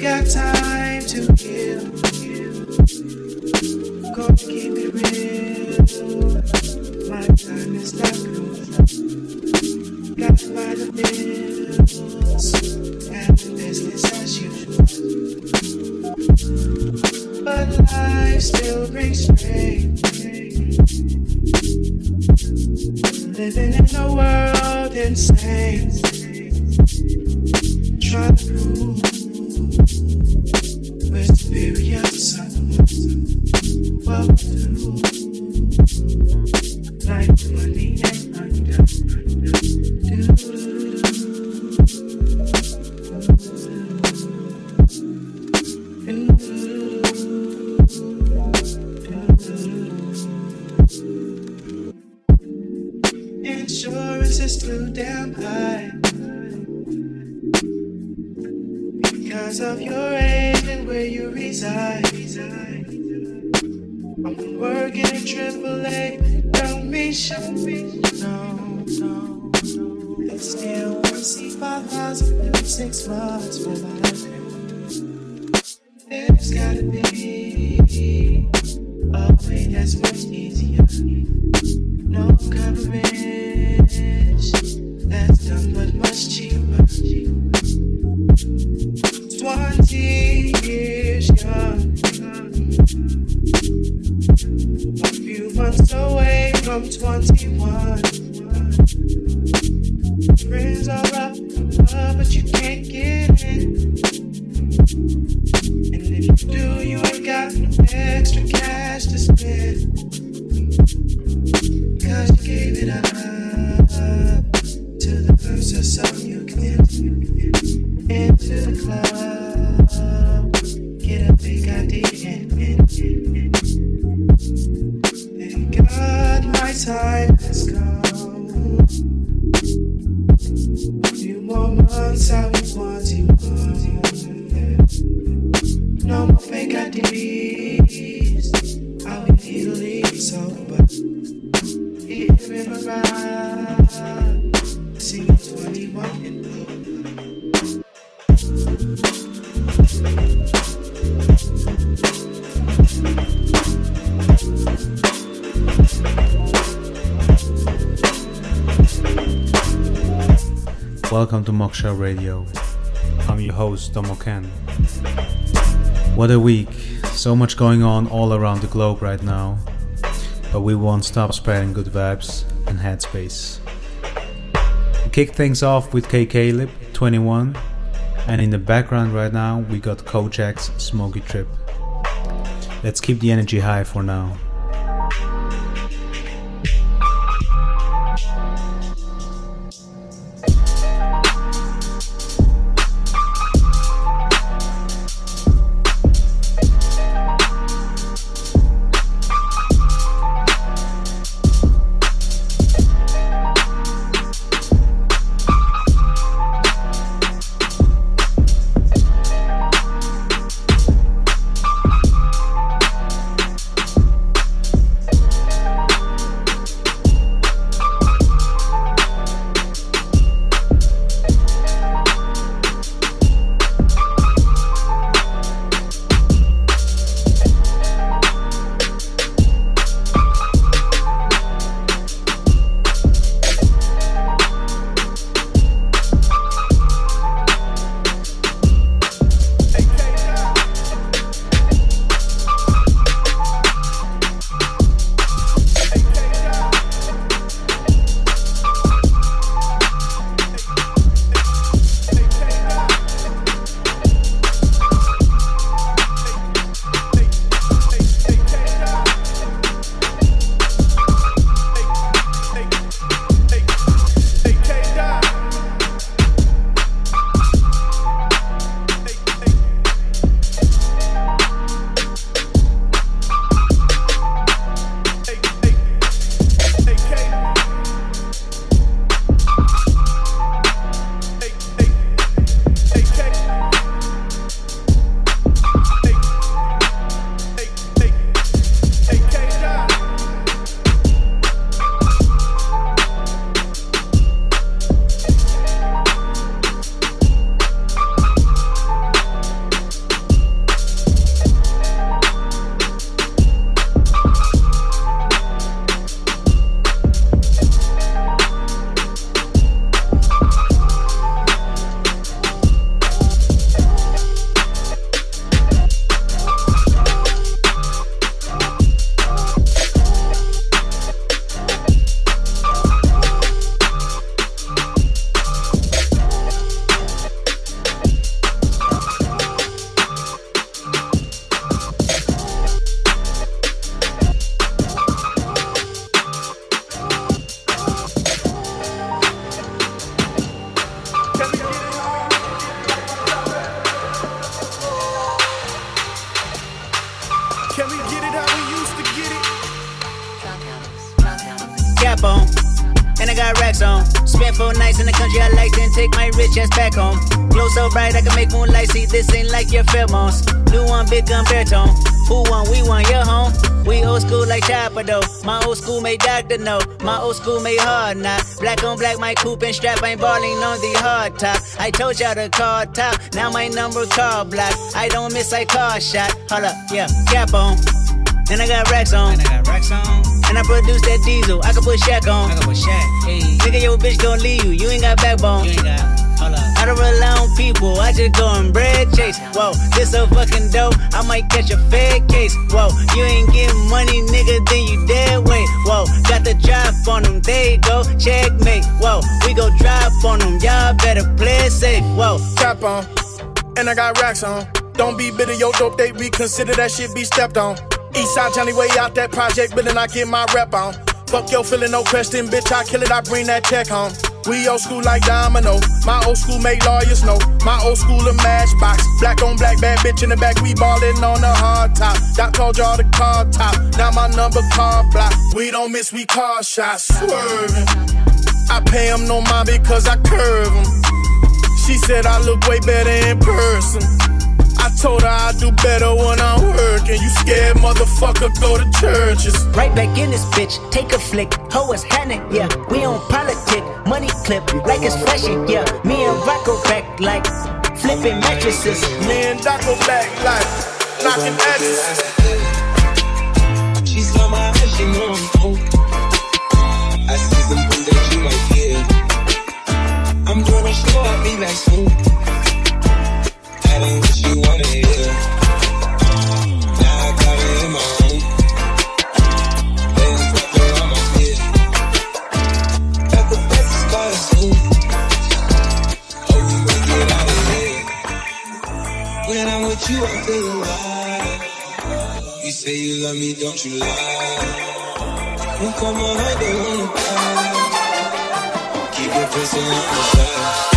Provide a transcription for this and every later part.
got time. Radio. I'm your host, Domo Ken. What a week! So much going on all around the globe right now, but we won't stop spreading good vibes and headspace. We kick things off with K Caleb 21, and in the background right now we got Kojak's Smoky Trip. Let's keep the energy high for now. Then take ass back home. Glow so bright I can make moonlight see. This ain't like your pheromones. New one, big gun baritone. Who won? We won. Your home. We old school like Chopper though. My old school made Doctor know. My old school made hard not. Black on black, my coupe and strap ain't balling on the hard top. I told y'all to call top. Now my number call block. I don't miss, I call shot. Hold up, yeah, cap on. And I got racks on. And I got racks on. And I produce that diesel. I can put Shaq on. I can put Shaq. Hey. Nigga, your bitch gon' leave you. You ain't got backbone. You ain't got. I don't rely on people, I just go and bread chase. Whoa, this so fucking dope, I might catch a fed case. Whoa, you ain't getting money, nigga, then you dead weight. Whoa, got the drop on them, there you go, checkmate. Whoa, we go drop on them, y'all better play safe. Whoa, Cap on, and I got racks on. Don't be bitter, yo, dope, they reconsider that shit be stepped on. Eastside Johnny way out that project, but then I get my rep on. Fuck yo, feeling no question, bitch, I kill it, I bring that check home. We old school like Domino. My old school make lawyers know. My old school a matchbox. Black on black, bad bitch in the back. We ballin' on the hard top. Doc told y'all the car top. Now my number car block. We don't miss, we car shots. Swerving. I pay him no mind because I curve him. She said I look way better in person. I told her I do better when I'm working. You scared motherfucker, go to churches. right back in this bitch, take a flick. Ho is Hannah, yeah. We on politic, money clip, like it's flashy, yeah. Me and Rocco back like flipping mattresses. Me and Doc go back like knocking edges. She's on my eyes, she know I'm cool. I see some things that you might hear. I'm doing a show, I'll be back soon. That ain't you wanna. Now I got it in my room. Letting fuck around my head. Got the best spot soon. Oh, we gon' get out of here. When I'm with you, I feel alive. You say you love me, don't you lie? On, I don't wanna cry. Keep your pussy on the side.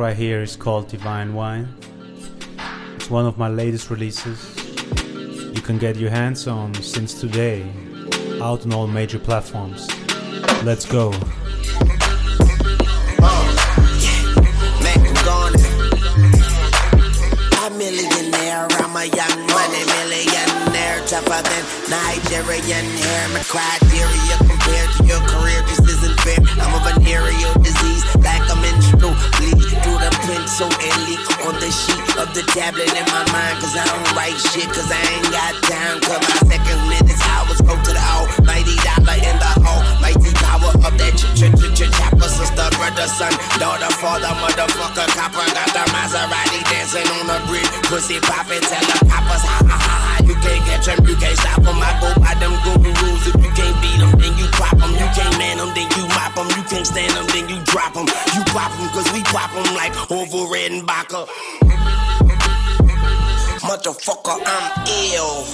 right here is called Divine Wine. It's one of my latest releases. You can get your hands on since today, out on all major platforms. Let's go. millionaire, I'm a young money millionaire, tougher than Nigerian hair. My criteria compared to your career just isn't fair. I'm a venereal disease, like a menstrual bleed. Through the pen so elite on the sheet of the tablet in my mind. Cause I don't write shit, cause I ain't got time. Cause my second minutes, I was broke to the almighty dollar in the hole. Mighty power of that ch ch ch ch chopper. Sister, brother, son, daughter, father, motherfucker, copper. Got the Maserati dancing on the bridge. Pussy poppin', tell the poppers, ha ha ha ha. You can't catch him, you can't stop him. I go by them golden rules. If you can't beat them, then you pop you can't man them, then you mop them. You can't stand them, then you drop them. You pop them, cause we pop them like over red and baka. Motherfucker, I'm ill.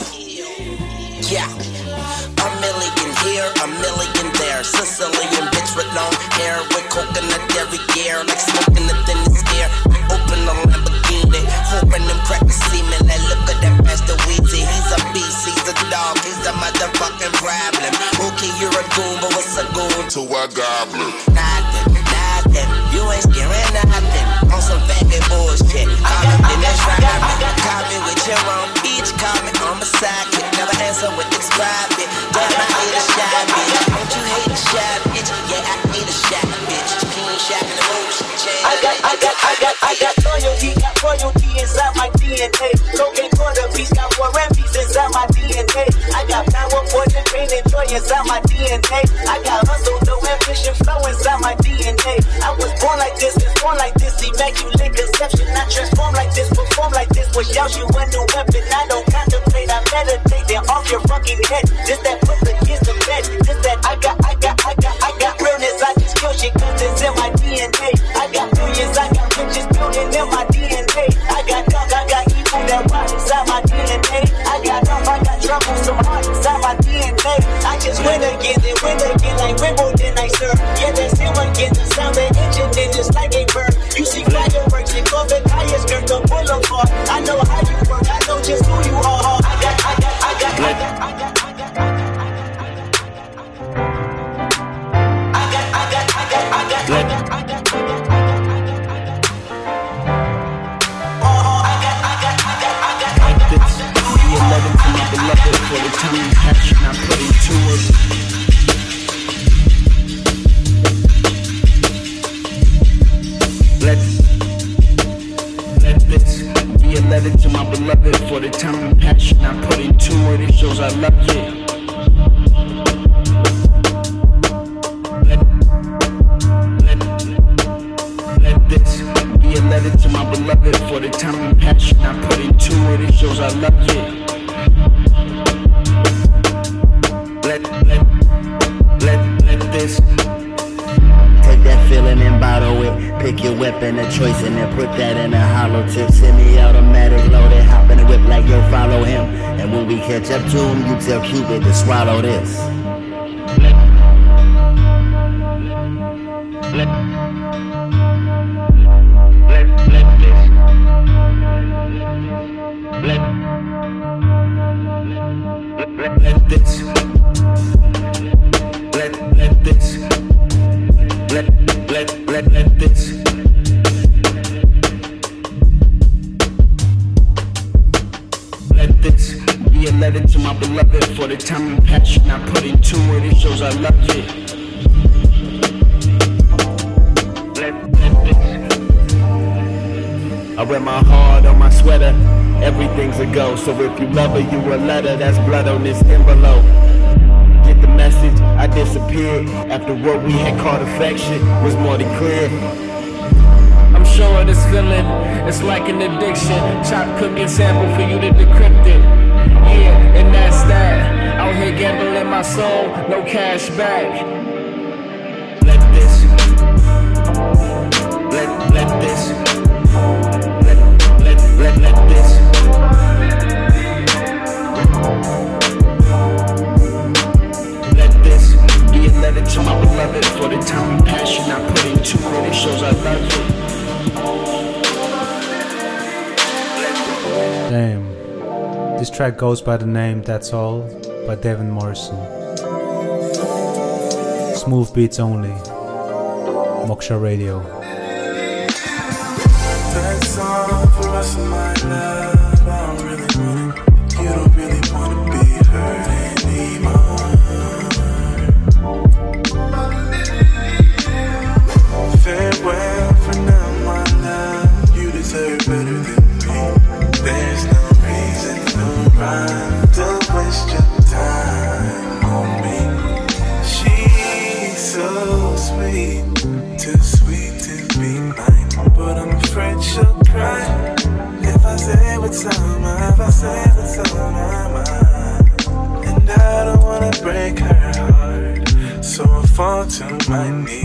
Yeah. A million here, a million there. Sicilian bitch with long hair, with coconut every year, like smoking the thinnest air. I open the Lamborghini, hoping them crack the semen. Like, look at that Master Weezy, he's a beast, he's a dog, he's a motherfucking problem. Okay, you're a goon, but what's a goon to a gobbler? Nothing, nothing. You ain't scaring nothing. On some faggot bullshit. Comment in the Call me with your own beach. me on my side. Never answer with describe it. Damn, I need a shy bitch. Don't you hate a shy bitch? Yeah, I need a shy bitch. Clean shot in the motion. I got, I got, I got, I got loyalty. Got royalty inside my DNA. Locate joy inside my DNA. I got hustle, no ambition, flow inside my DNA. I was born like this, was born like this, immaculate conception. I transform like this, perform like this, without you a new weapon. I don't contemplate, I meditate, then off your fucking head. Just that put the kids to bed, just that I got, I got, I got, I got realness. I just kill shit, cause it's in my win again, then win again like Wimbledon, I serve. Yeah, that's him again, the sound and engine, then just like a bird. You see fireworks and COVID tires, girl, don't. I know how you beloved for the time and passion I put into it. It shows I love it. Let, let, this be a letter to my beloved for the time and passion I put into it. It shows I love it. Feeling and bottle it. Pick your weapon of choice and then put that in a hollow tip. Semi-automatic loaded, hop in the whip like yo, follow him. And when we catch up to him, you tell Cupid to swallow this. If you love her, you a letter. That's blood on this envelope. Get the message. I disappeared after what we had called affection was more than clear. I'm sure this feeling. It's like an addiction. Chop cooking sample for you to decrypt it. Yeah, and that's that. Out here gambling my soul, no cash back. Let this. Let let this. Let let let let this. love it for the time and passion I put into it. It shows I love it. Damn. This track goes by the name That's All by Devin Morrison. Smooth beats only. Moksha Radio. mind me.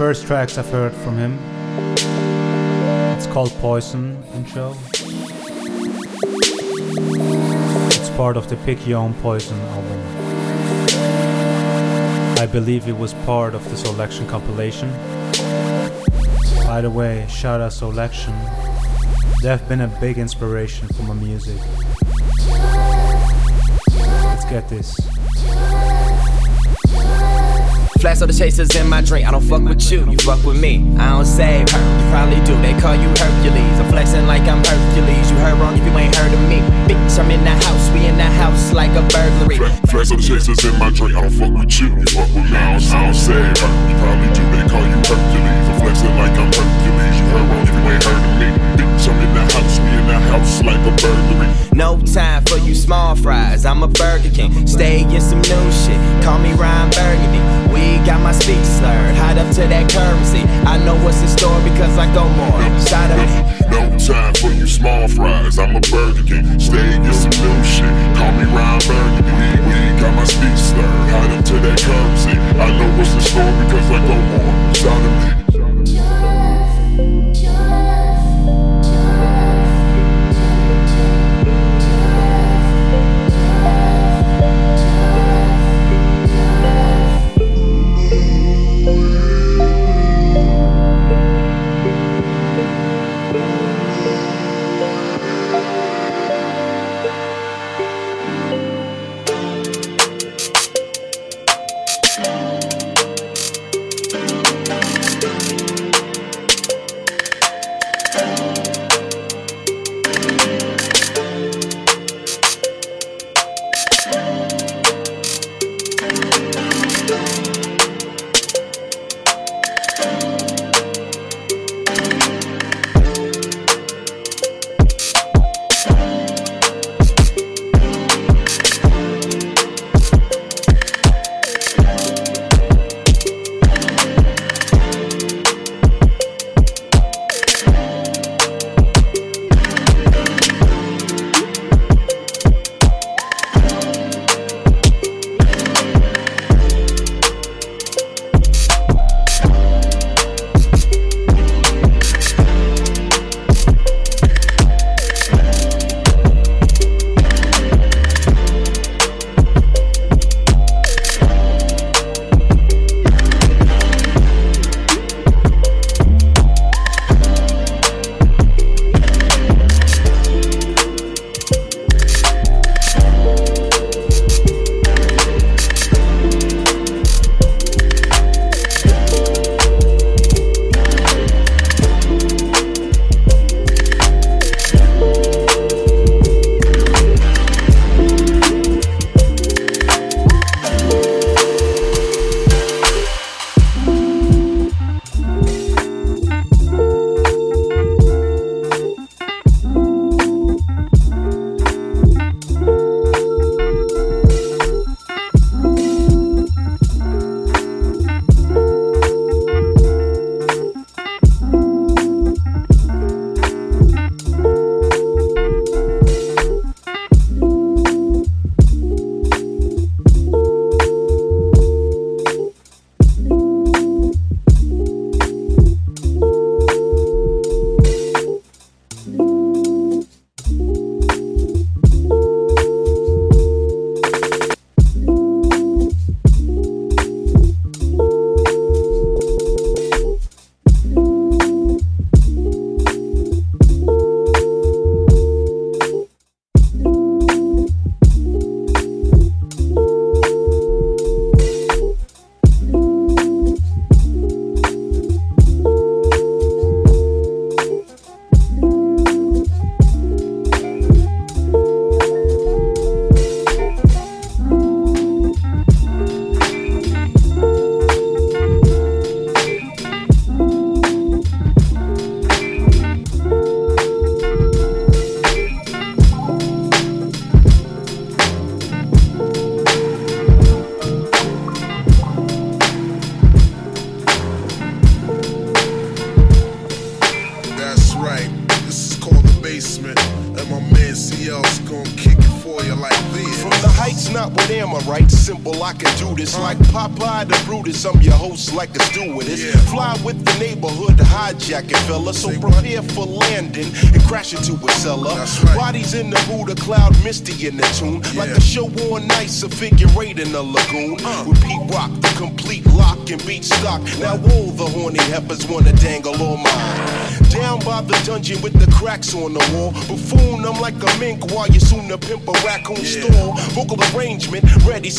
First tracks I've heard from him. It's called Poison intro. It's part of the Pick Your Own Poison album. I believe it was part of the Selection compilation. By the way, shout out Selection. They've been a big inspiration for my music. Let's get this. Flash of the chasers in my drink. I don't fuck with you, you fuck with me. I don't save her, you probably do. They call you Hercules. I'm flexing like I'm Hercules. You heard wrong if you ain't heard of me. Bitch, I'm in the house, we in the house like a burglary. Flex of the chasers in my drink. I don't fuck with you, you fuck with me. I don't, I don't say her. You probably do. They call you Hercules. I'm flexing like I'm Hercules. You heard wrong if you ain't heard of me. Bitch, I'm in the house, we in the house like a burglary. No time for you small fries. I'm a Burger King. Stay in some new shit. Call me Ron Burgundy. We got my speech slurred. Hot up to that currency. I know what's in store because I go more. To me. No time for you small fries. I'm a Burger King. Stay get some new shit. Call me Ron Burgundy. We, we got my speech slurred. Hot up to that currency. I know what's in store because I go more. Shout at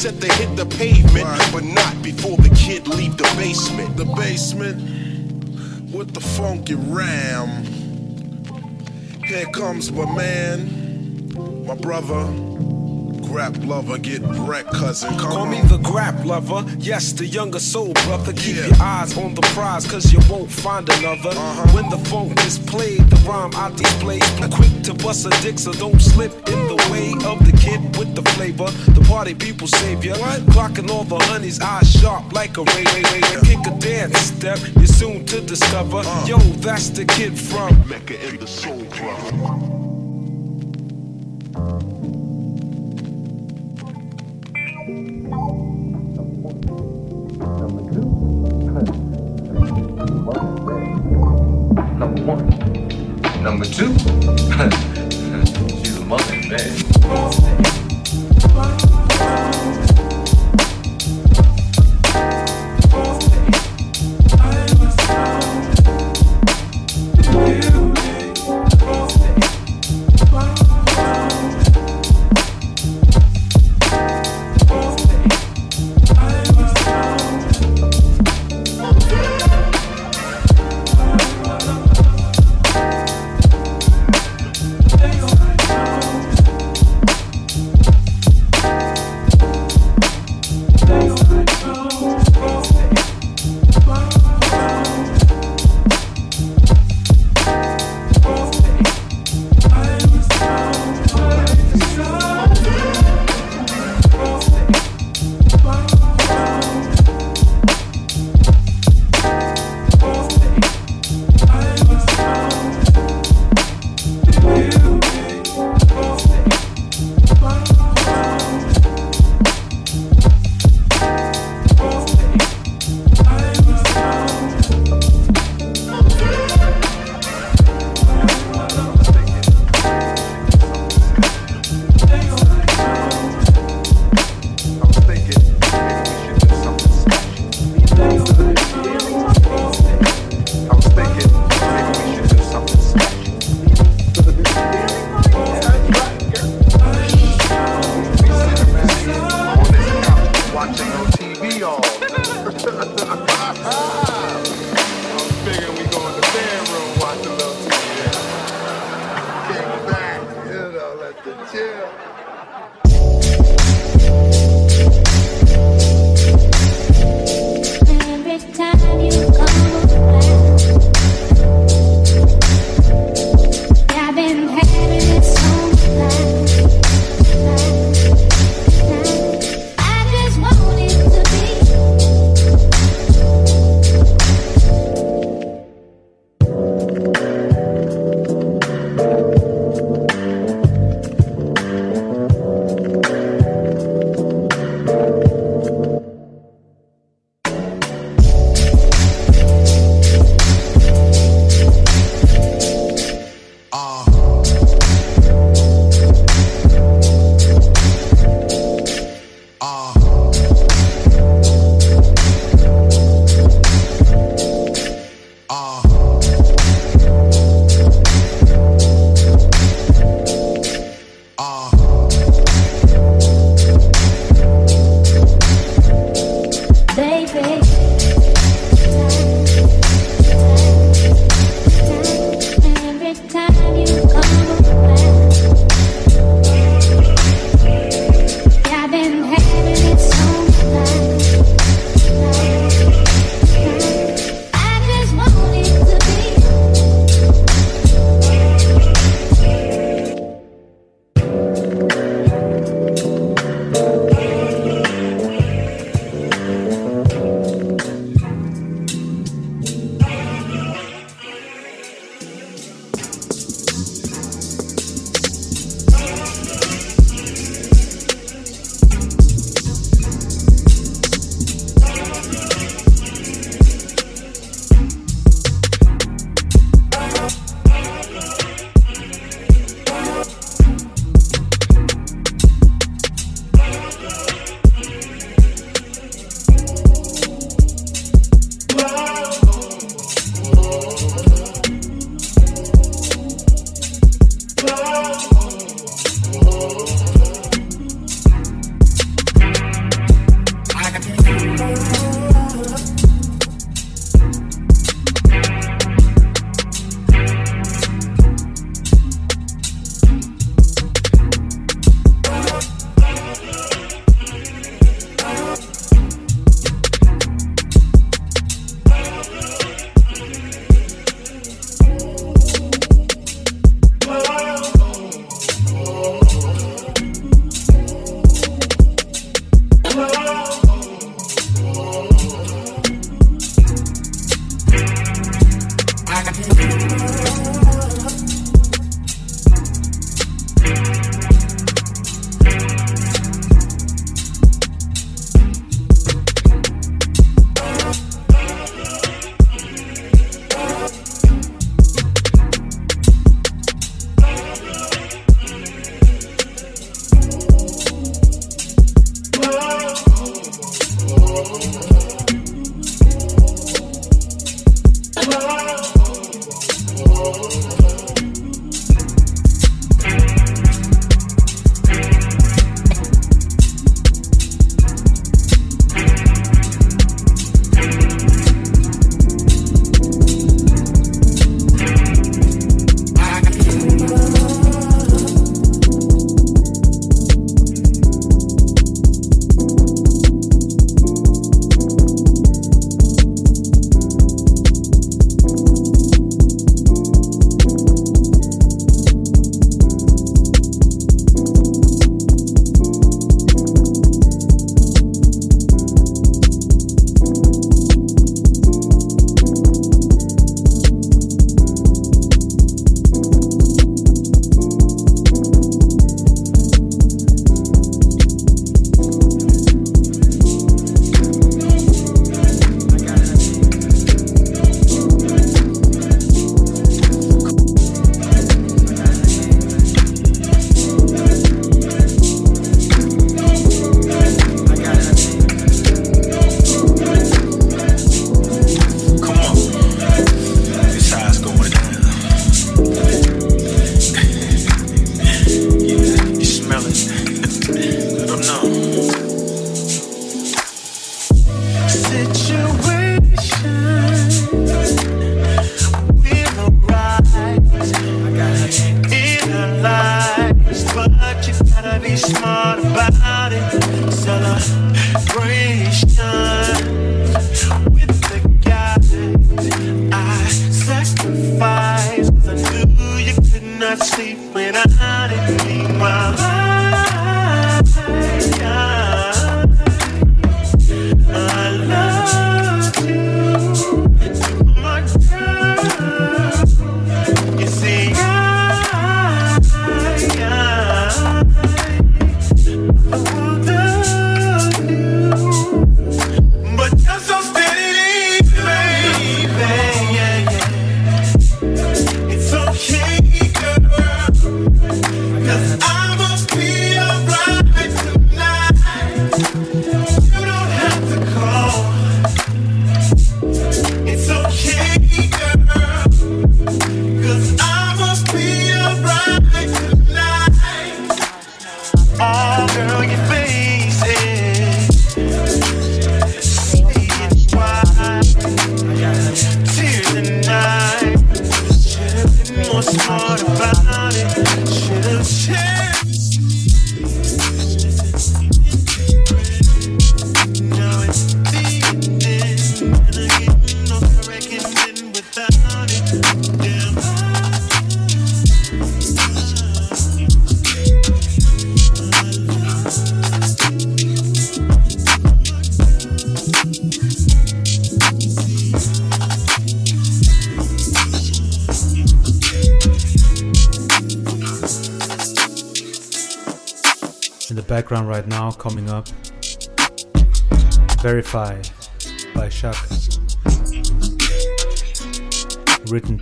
set to hit the pavement. But not before the kid leave the basement. The basement with the funky ram. Here comes my man, my brother. Grap Luva, get wrecked, cousin. Come Call on. me the Grap Luva, yes, the younger soul brother. Keep your eyes on the prize, cause you won't find another. Uh-huh. When the funk is played, the rhyme I display. I'm quick to bust a dick, so don't slip flavor. The party people savior. Clocking all the honeys, eyes sharp like a ray ray ray. Kick a dance step, you're soon to discover. Uh. Yo, that's the kid from Mecca in the Soul Brother.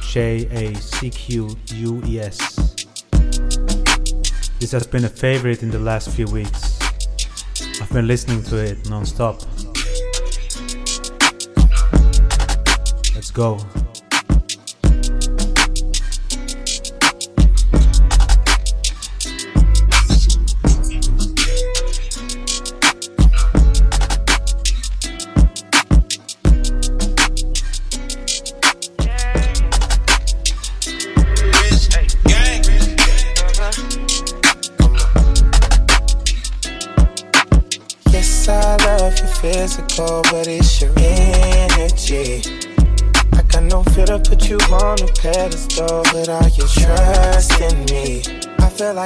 J A C Q U E S. This has been a favorite in the last few weeks. I've been listening to it non stop. Let's go.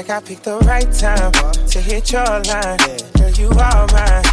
Like I picked the right time to hit your line. Girl, you are mine.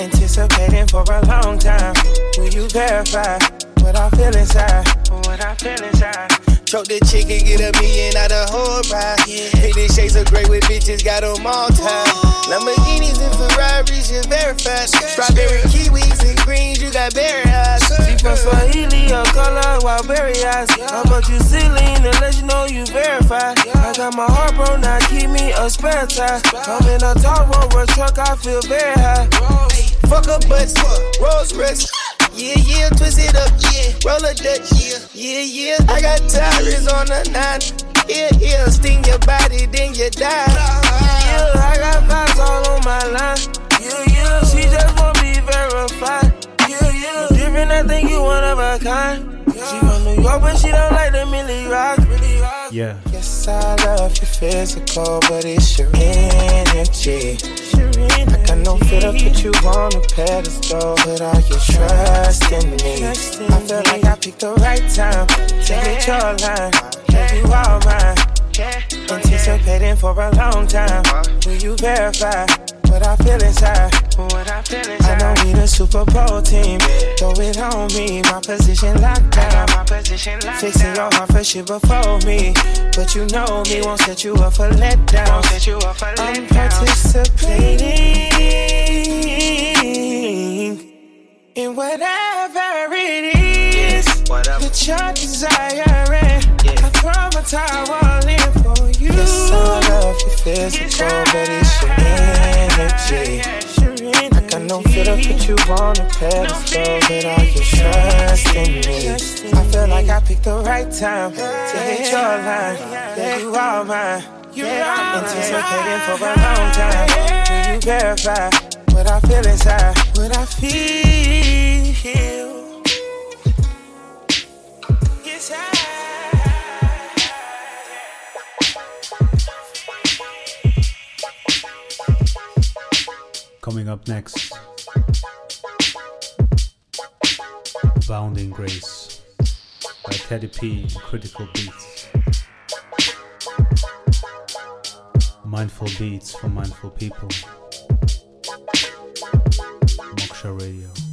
Anticipating for a long time. Will you verify what I feel inside? What I feel inside? Choke the chicken, get a million out of whole ride. Yeah. Fifty shades of gray with bitches, got them all time. Lamborghinis and Ferraris, you verified. Strawberry kiwis and greens, you got berry eyes. She from Swahili, your color, wild berry eyes. How about you Celine to let you know you verified? I got my heart broke, now keep me a spare tire. I'm in a tall rover truck, I feel very high. Fuck up butts, Rolls Royce. Yeah, yeah, twist it up, yeah. Roll a Dutch, yeah, yeah, yeah. I got tires on the nine. Yeah, yeah, sting your body, then you die. Yeah, I got vibes all on my line. Yeah, yeah, she just want be verified. Yeah, yeah, different, I think you one of a kind. She from New York, but she don't like the Millie Rock. Yeah. Yes, I love your physical, but it's your energy. I got no fear to put you on a pedestal, but are you trusting me? I feel like I picked the right time to hit your line. Yeah, you are mine. Oh, Anticipating for a long time. Will you verify what I feel inside? What I feel inside. I know we the Super Bowl team. Throw it on me, my position locked down. My position locked Fixing your heart for shit before me, but you know me won't set you up for letdown. Won't set you up for I'm participating in whatever it is Whatever. that you're desiring. I promise I will live for you. Yes, I love your physical, but it's your energy. Like I no fear to put you on a pedestal, but are trust in me? I feel like I picked the right time to hit your line. Yeah, you are mine. Yeah, I've been anticipating for a long time. Will you verify what I feel inside? What I feel? Yes, I. Coming up next, Bounding Grace by Teddy P. Critical Beats. Mindful Beats for Mindful People. Moksha Radio.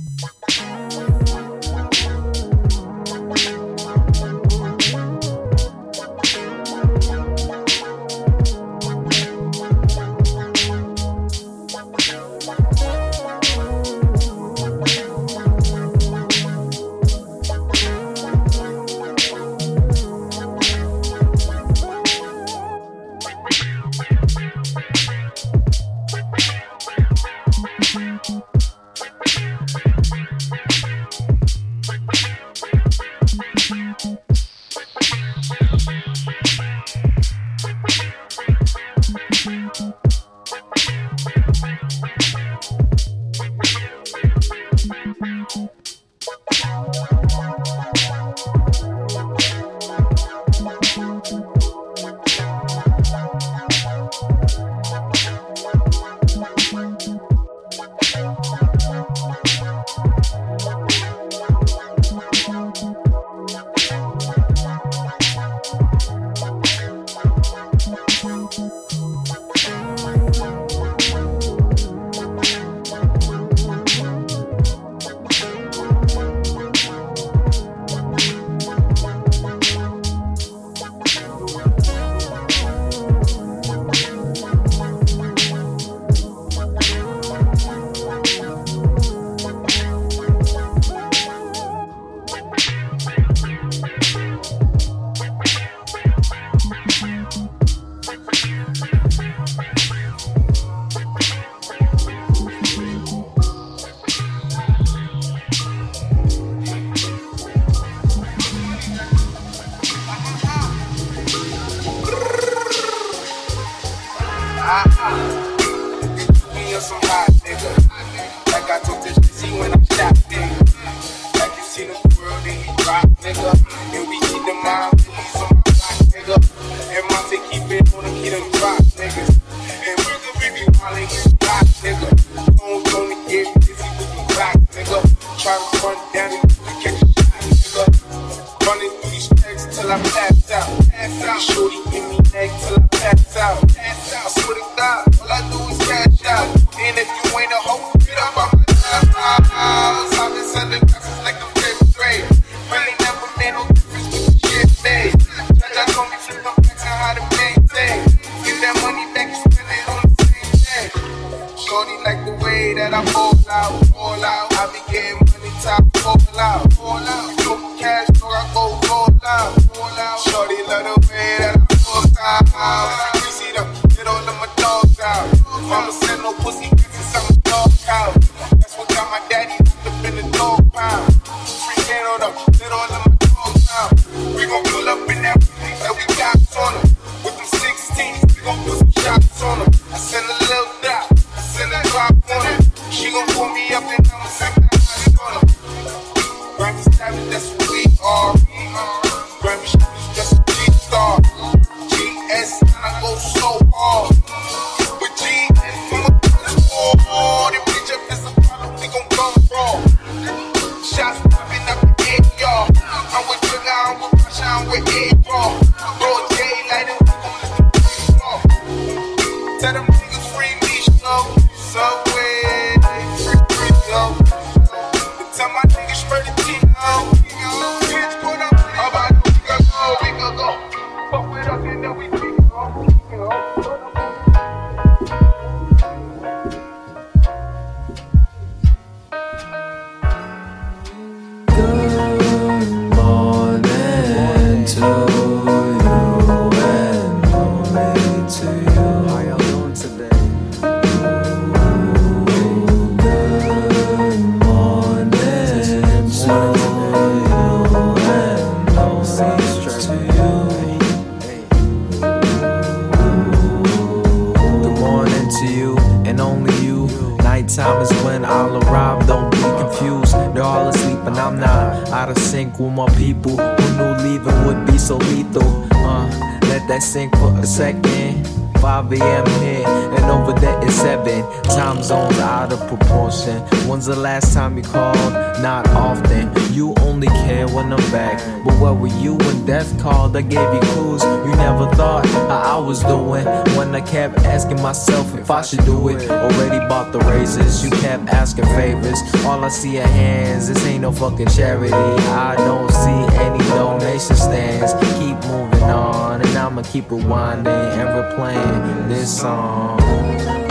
I should do it. Already bought the razors, you kept asking favors. All I see are hands, this ain't no fucking charity. I don't see any donation stands. Keep moving on, and I'ma keep rewinding and replaying this song.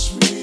Touch me,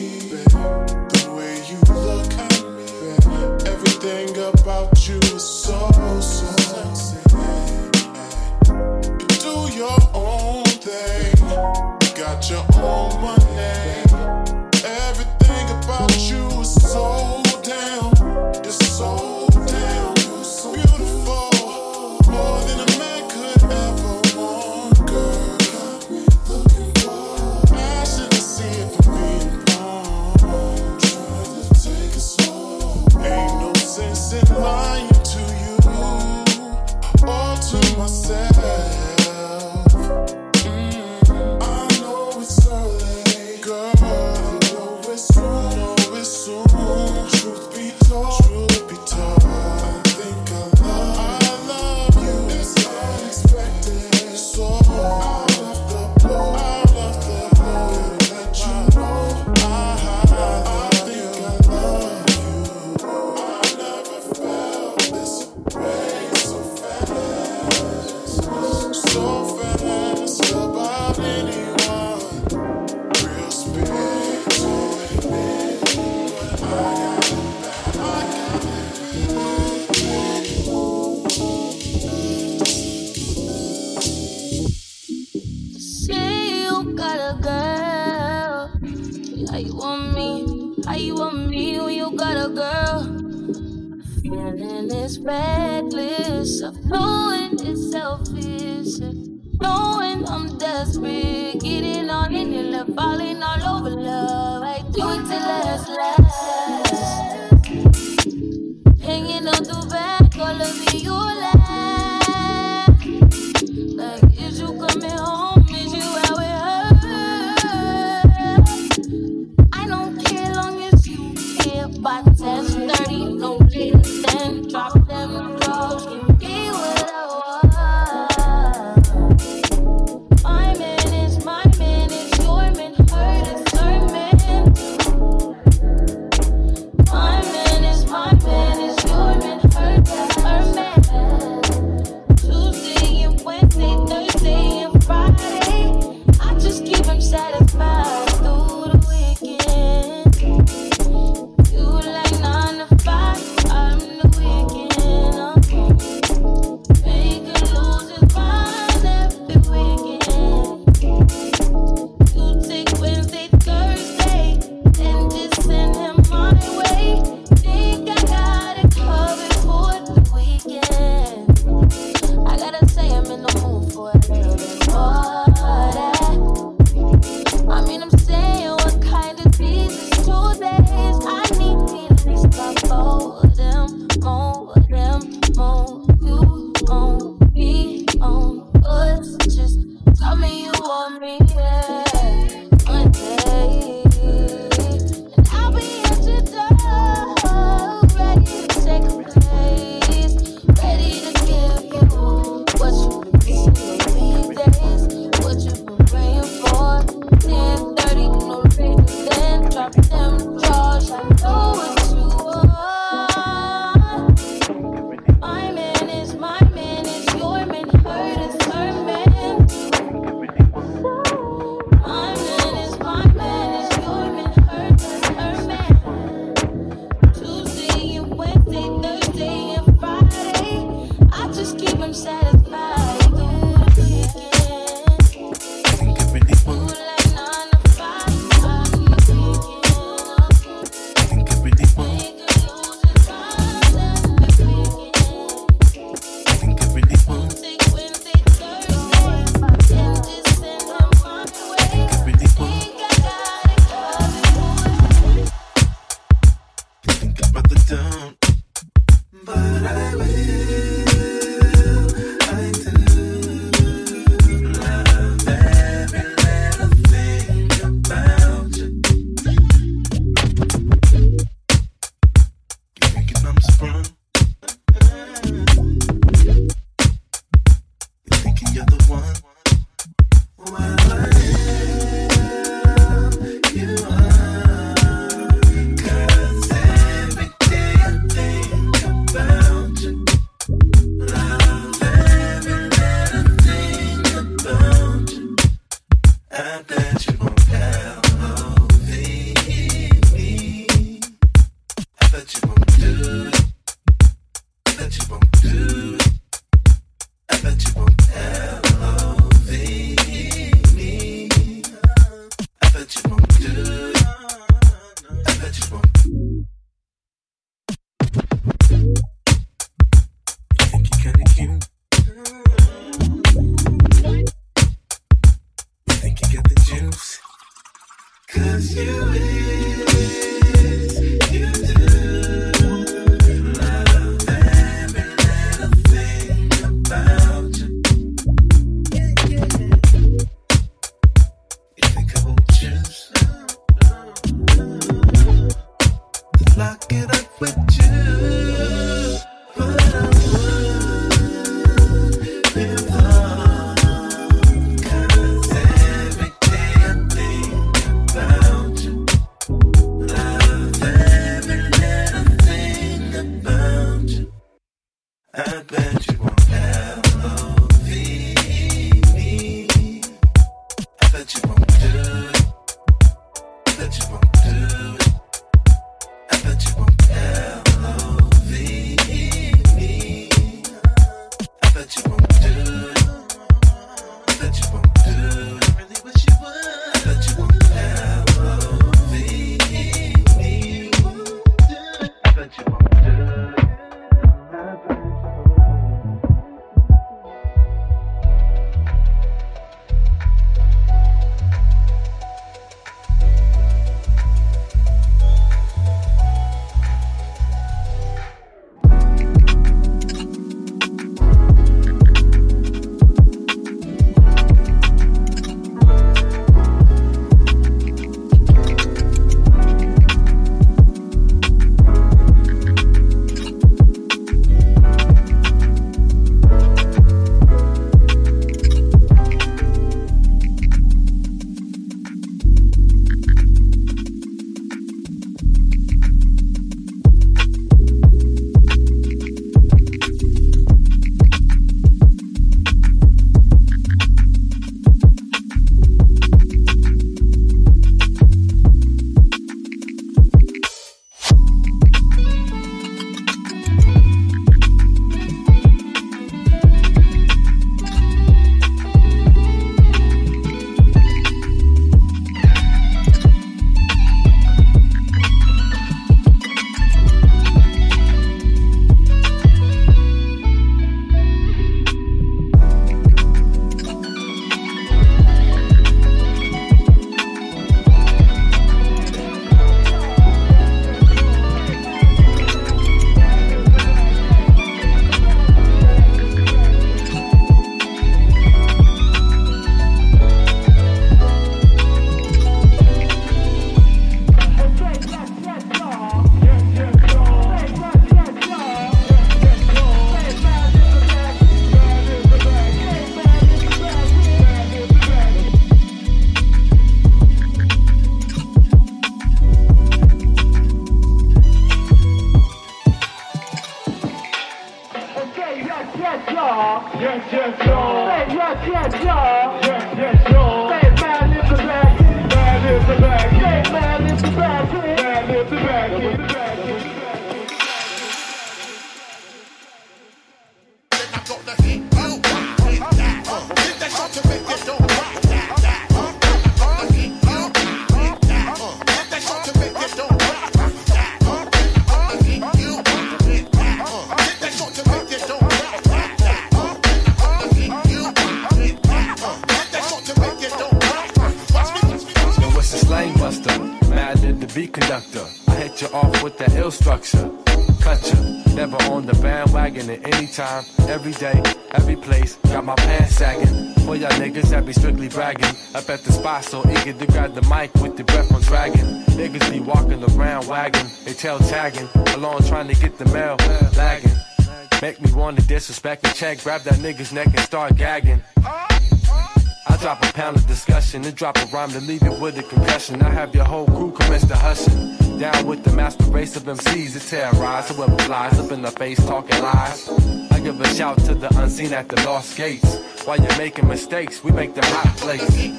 grab that nigga's neck and start gagging. I drop a pound of discussion and drop a rhyme to leave it with a concussion. I have your whole crew commence to hushing. Down with the master race of MCs that terrorize whoever flies up in the face talking lies. I give a shout to the unseen at the lost gates. While you're making mistakes, we make them hot plates.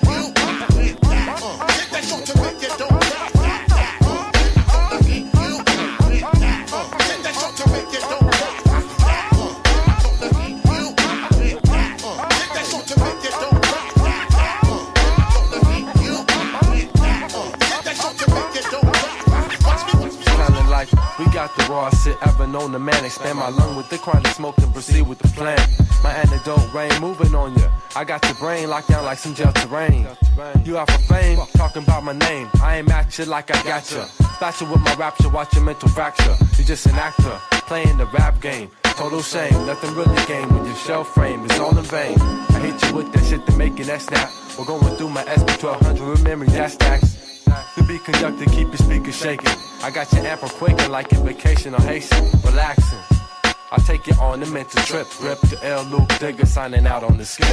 Known the man. Expand my lung with the chronic smoke and proceed with the plan. My antidote rain moving on ya. I got your brain locked down like some gel terrain. You out for fame, talking about my name. I ain't match it like I got ya. Splash you with my rapture, watch your mental fracture. You're just an actor, playing the rap game. Total shame, nothing really gain with your shell frame. It's all in vain. I hit you with that shit to make it that snap. We're going through my SP 1200 with memory, that stacks. To be conducted, keep your speakers shaking. I got your amp quaking like your vacation on Haitian, relaxing. I take you on a mental trip. Rip the L. Luke Digger signing out on the skip.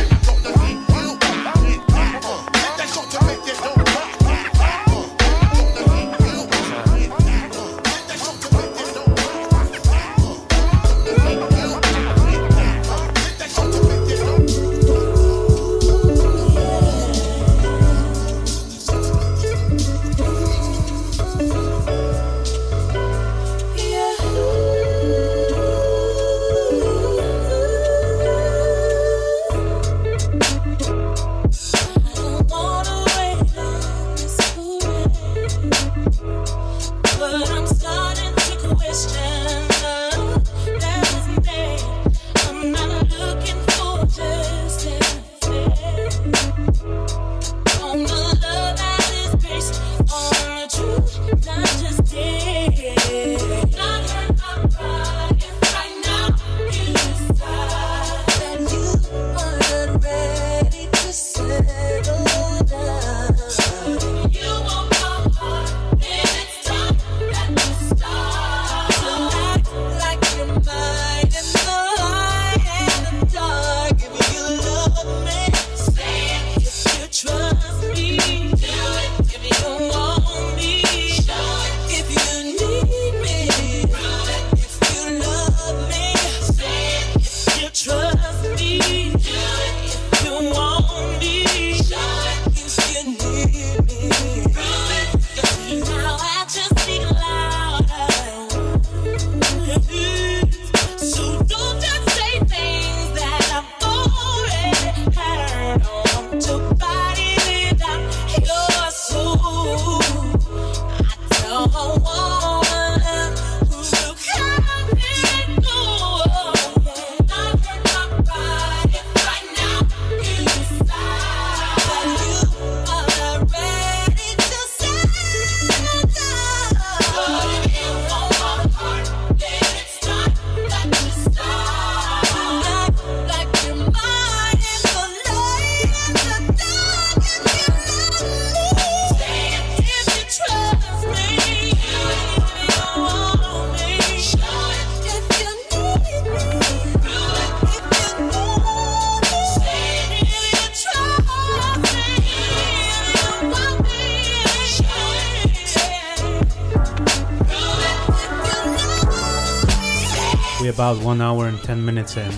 About one hour and ten minutes in.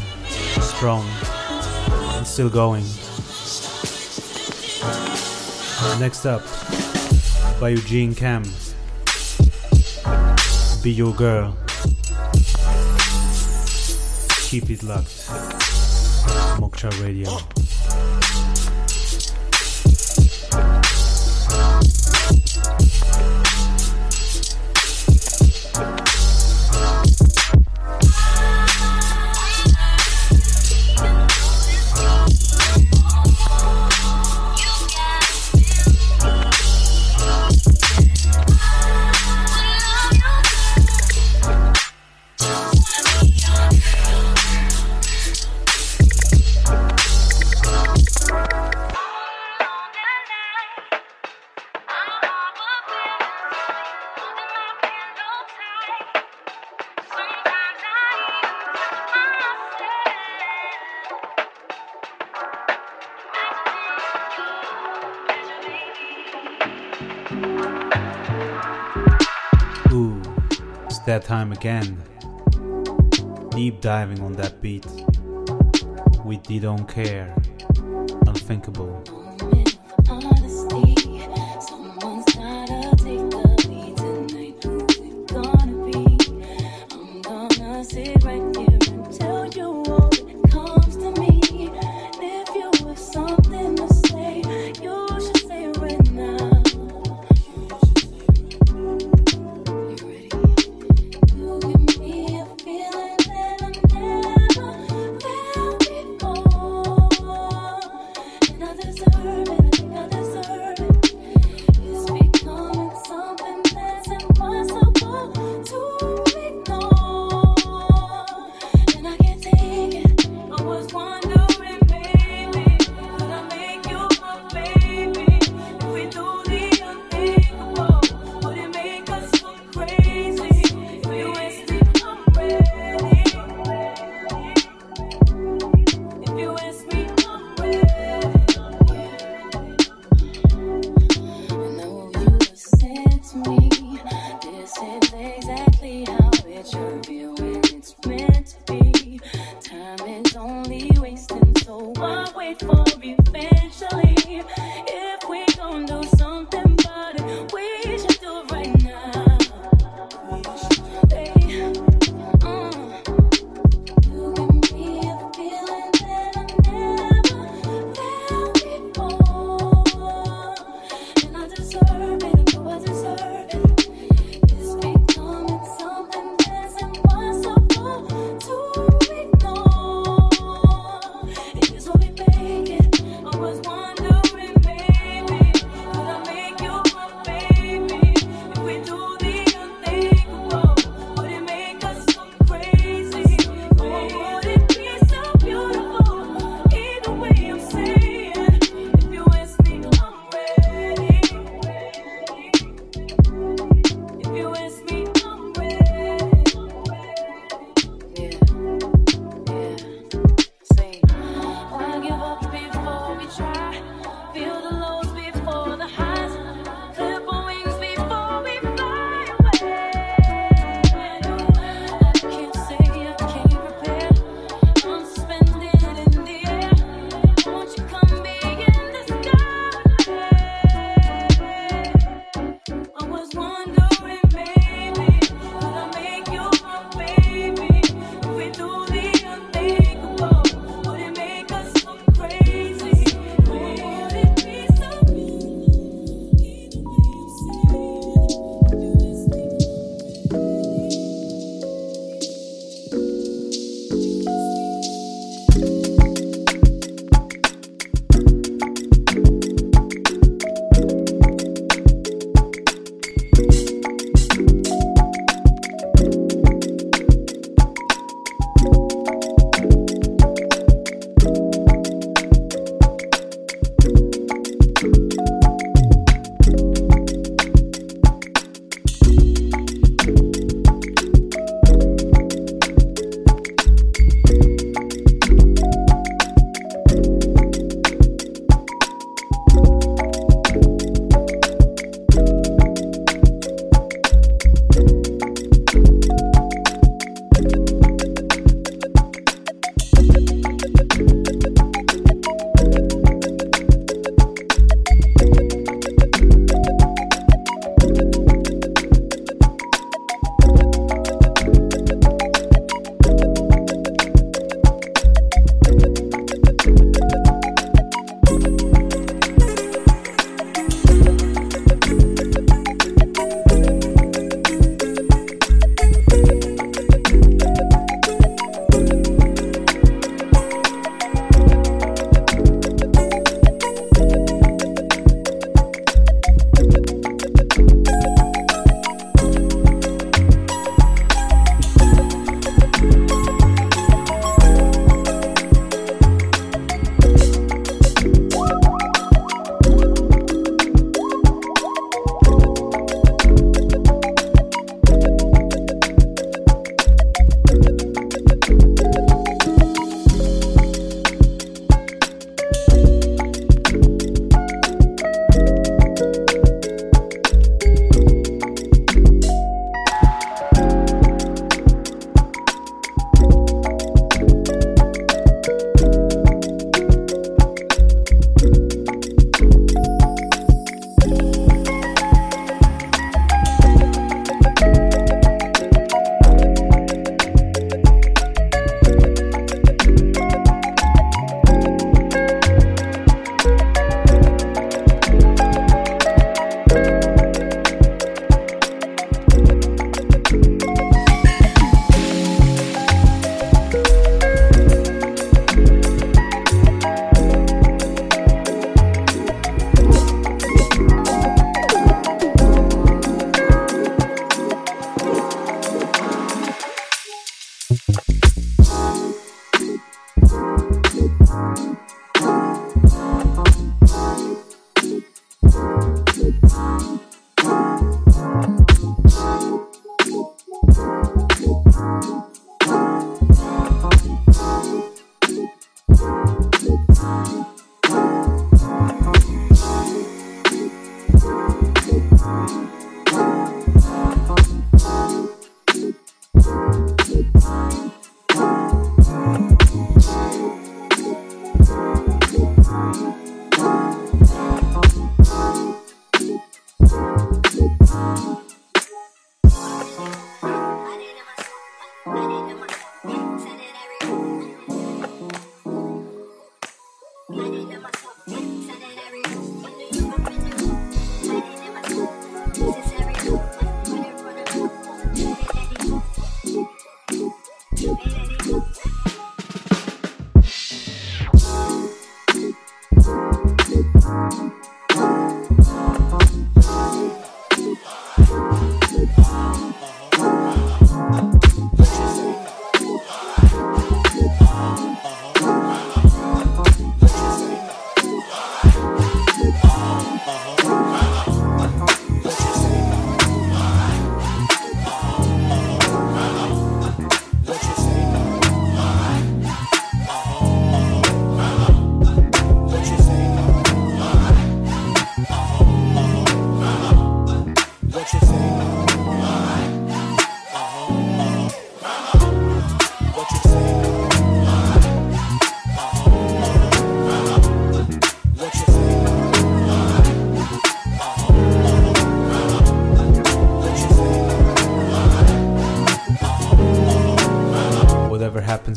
Strong. And still going. Next up, by Eugene Cam. Be Your Girl. Keep it locked. Moksha Radio. time again, deep diving on that beat. We didn't care.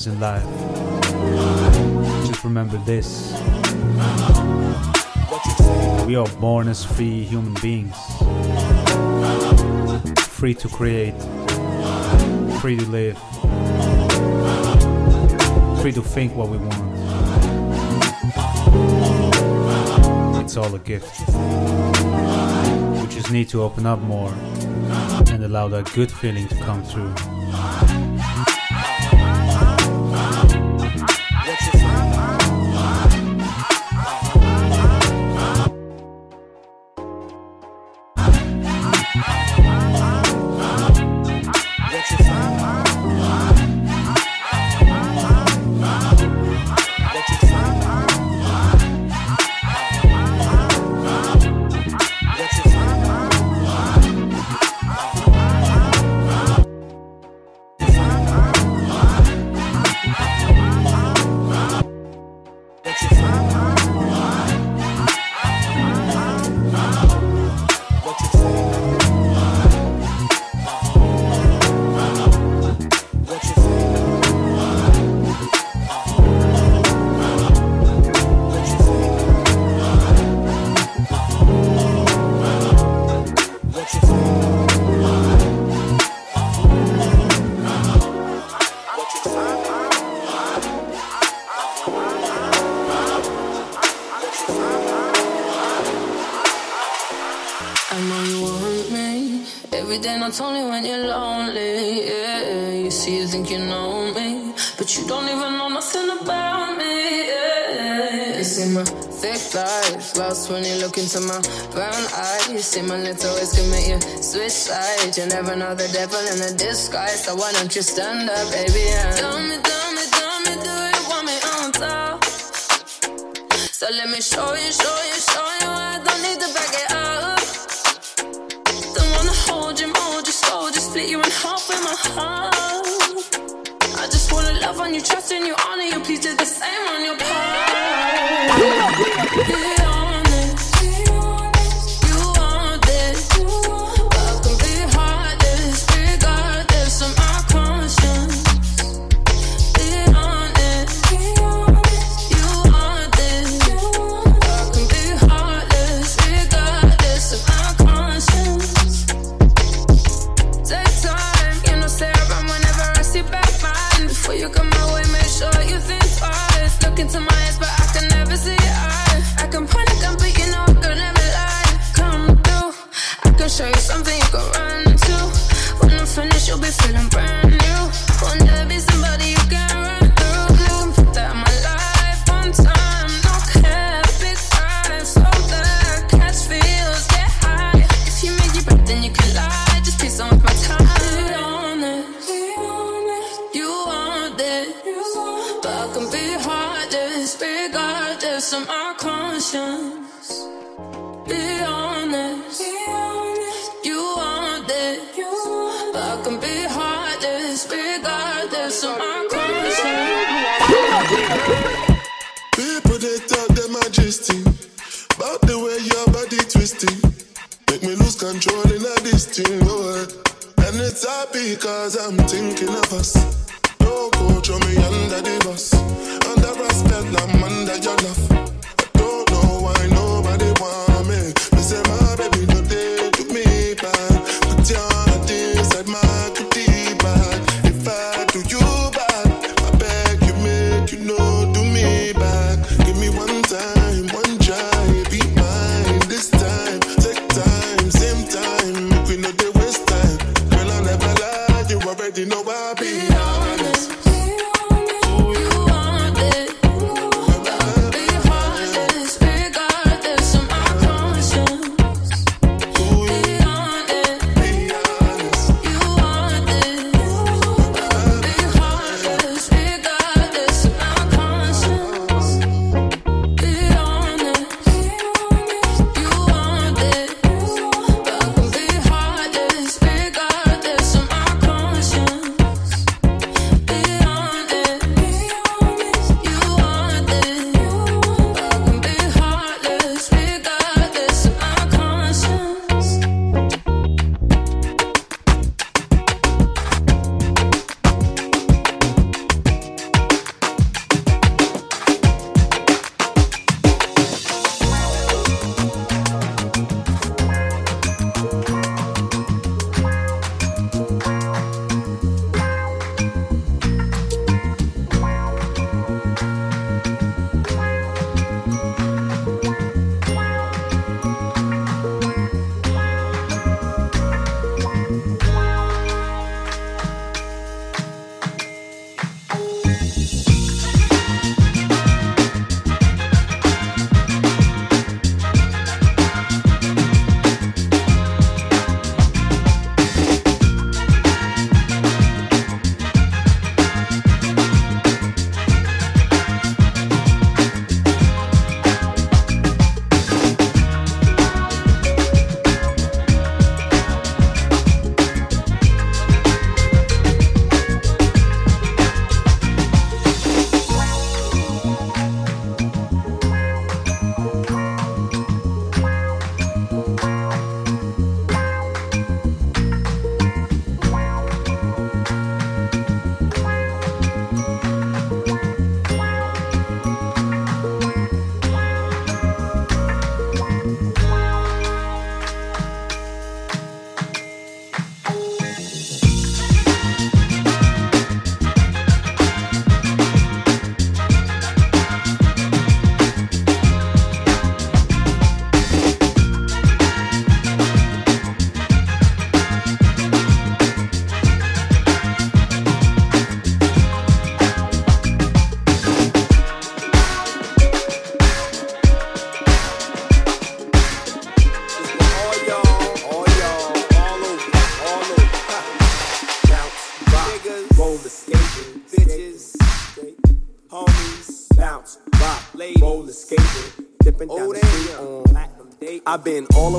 happens in life. Just remember this we are born as free human beings, free to create, free to live, free to think what we want. It's all a gift. We just need to open up more and allow that good feeling to come through. watches. see my little ways can make you switch sides. You never know the devil in the disguise. So why don't you stand up, baby? Yeah. tell me, tell me, tell me, do you want me on top? So let me show you, show you. you know I be.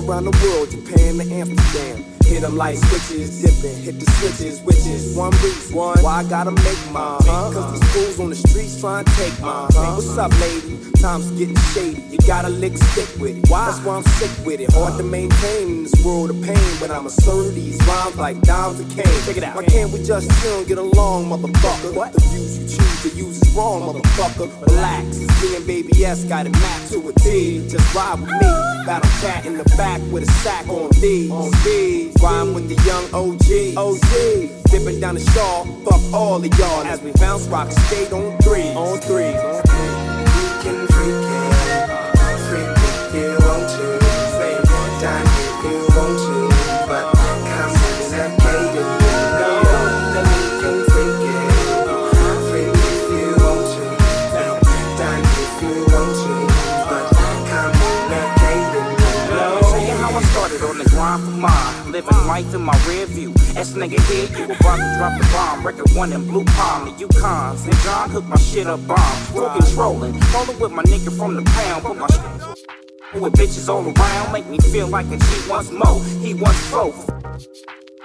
Around the world, Japan to Amsterdam. Hit 'em like switches, dipping, hit the switches, whiches. One reason one, why I gotta make mine. Cause these fools on the streets trying to take mine. Uh-huh. What's up, lady? Time's getting shady. You gotta lick stick with it. Why? That's why I'm sick with it. Hard to maintain in this world of pain. But I'm asserting these rhymes like dimes and cane. Check it out. Why can't we just chill and get along, motherfucker? What? The views you choose to use is wrong, motherfucker. Relax. Me and Baby S got it mapped to a D. Just ride with me. Battle cat in the back with a sack on D. On D. Rhyme with the young OG. OG. Dipping down the shaw. Fuck all of y'all. As we bounce, rock, skate on three. On three. Started on the grind for mine. Living life in my rear view. S nigga hit you about to drop the bomb. Record one in Blue Palm, the Yukons. And John hooked my shit up bomb. Full controlling. Rolling with my nigga from the pound. Put my shit with bitches all around. Make me feel like a G once more. He wants both.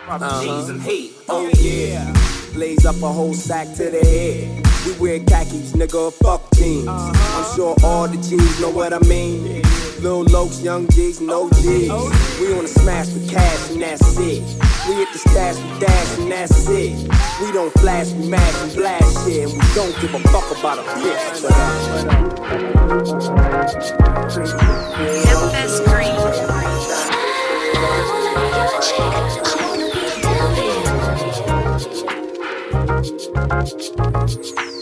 Uh-huh. G's and he. Oh yeah. Blaze up a whole sack to the head. We wear khakis, nigga, fuck jeans. I'm sure all the G's know what I mean. Lil Lokes, Young jigs, no jigs. We wanna smash for cash and that's it. We hit the stash, we dash and that's it. We don't flash, we mash and blast shit. And we don't give a fuck about a bitch. But, Green. I wanna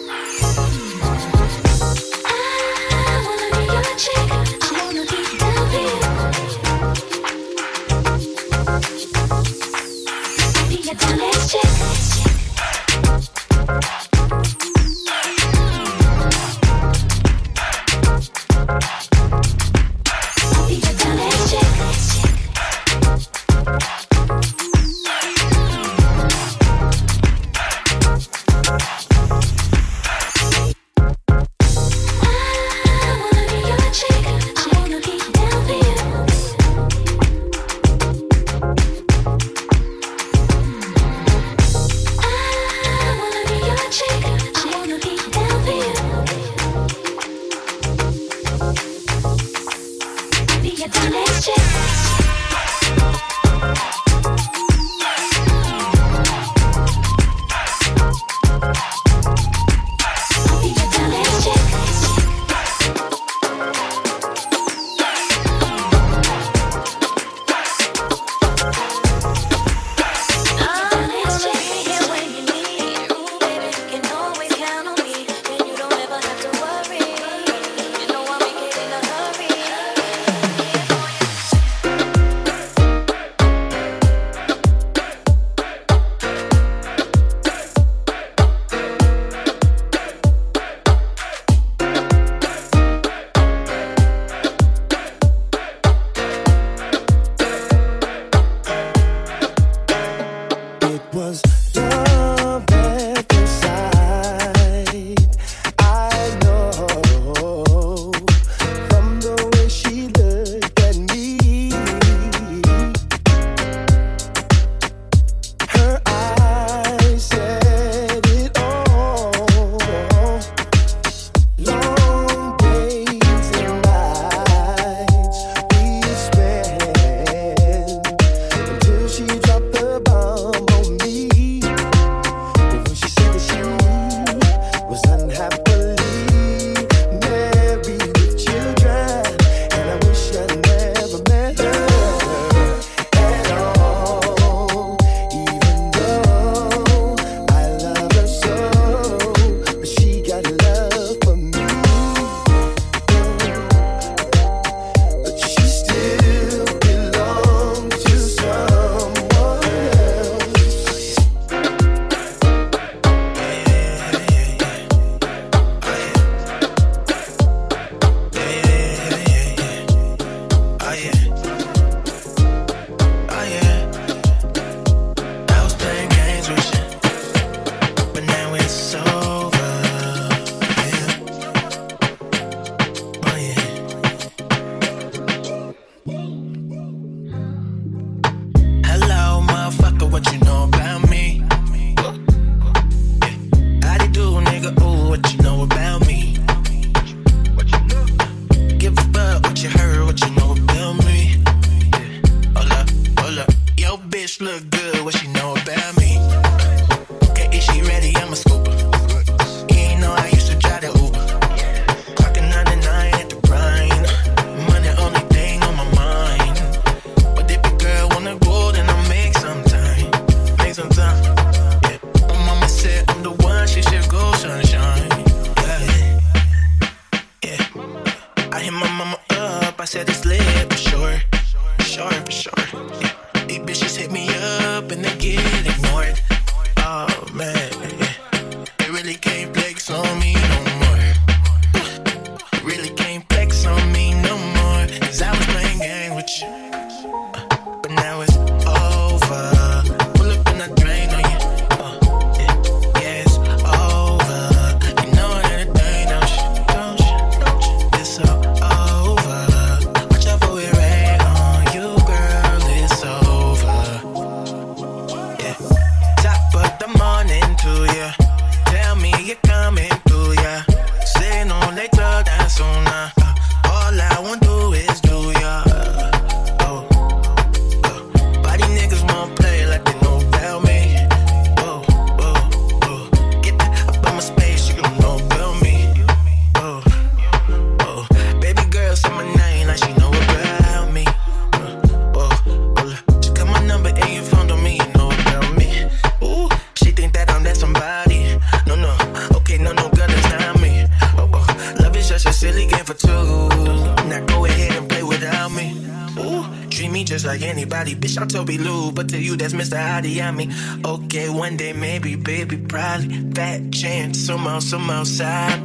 really. Okay, one day maybe, baby, probably. Fat chance, somehow, somehow, side.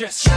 righteous.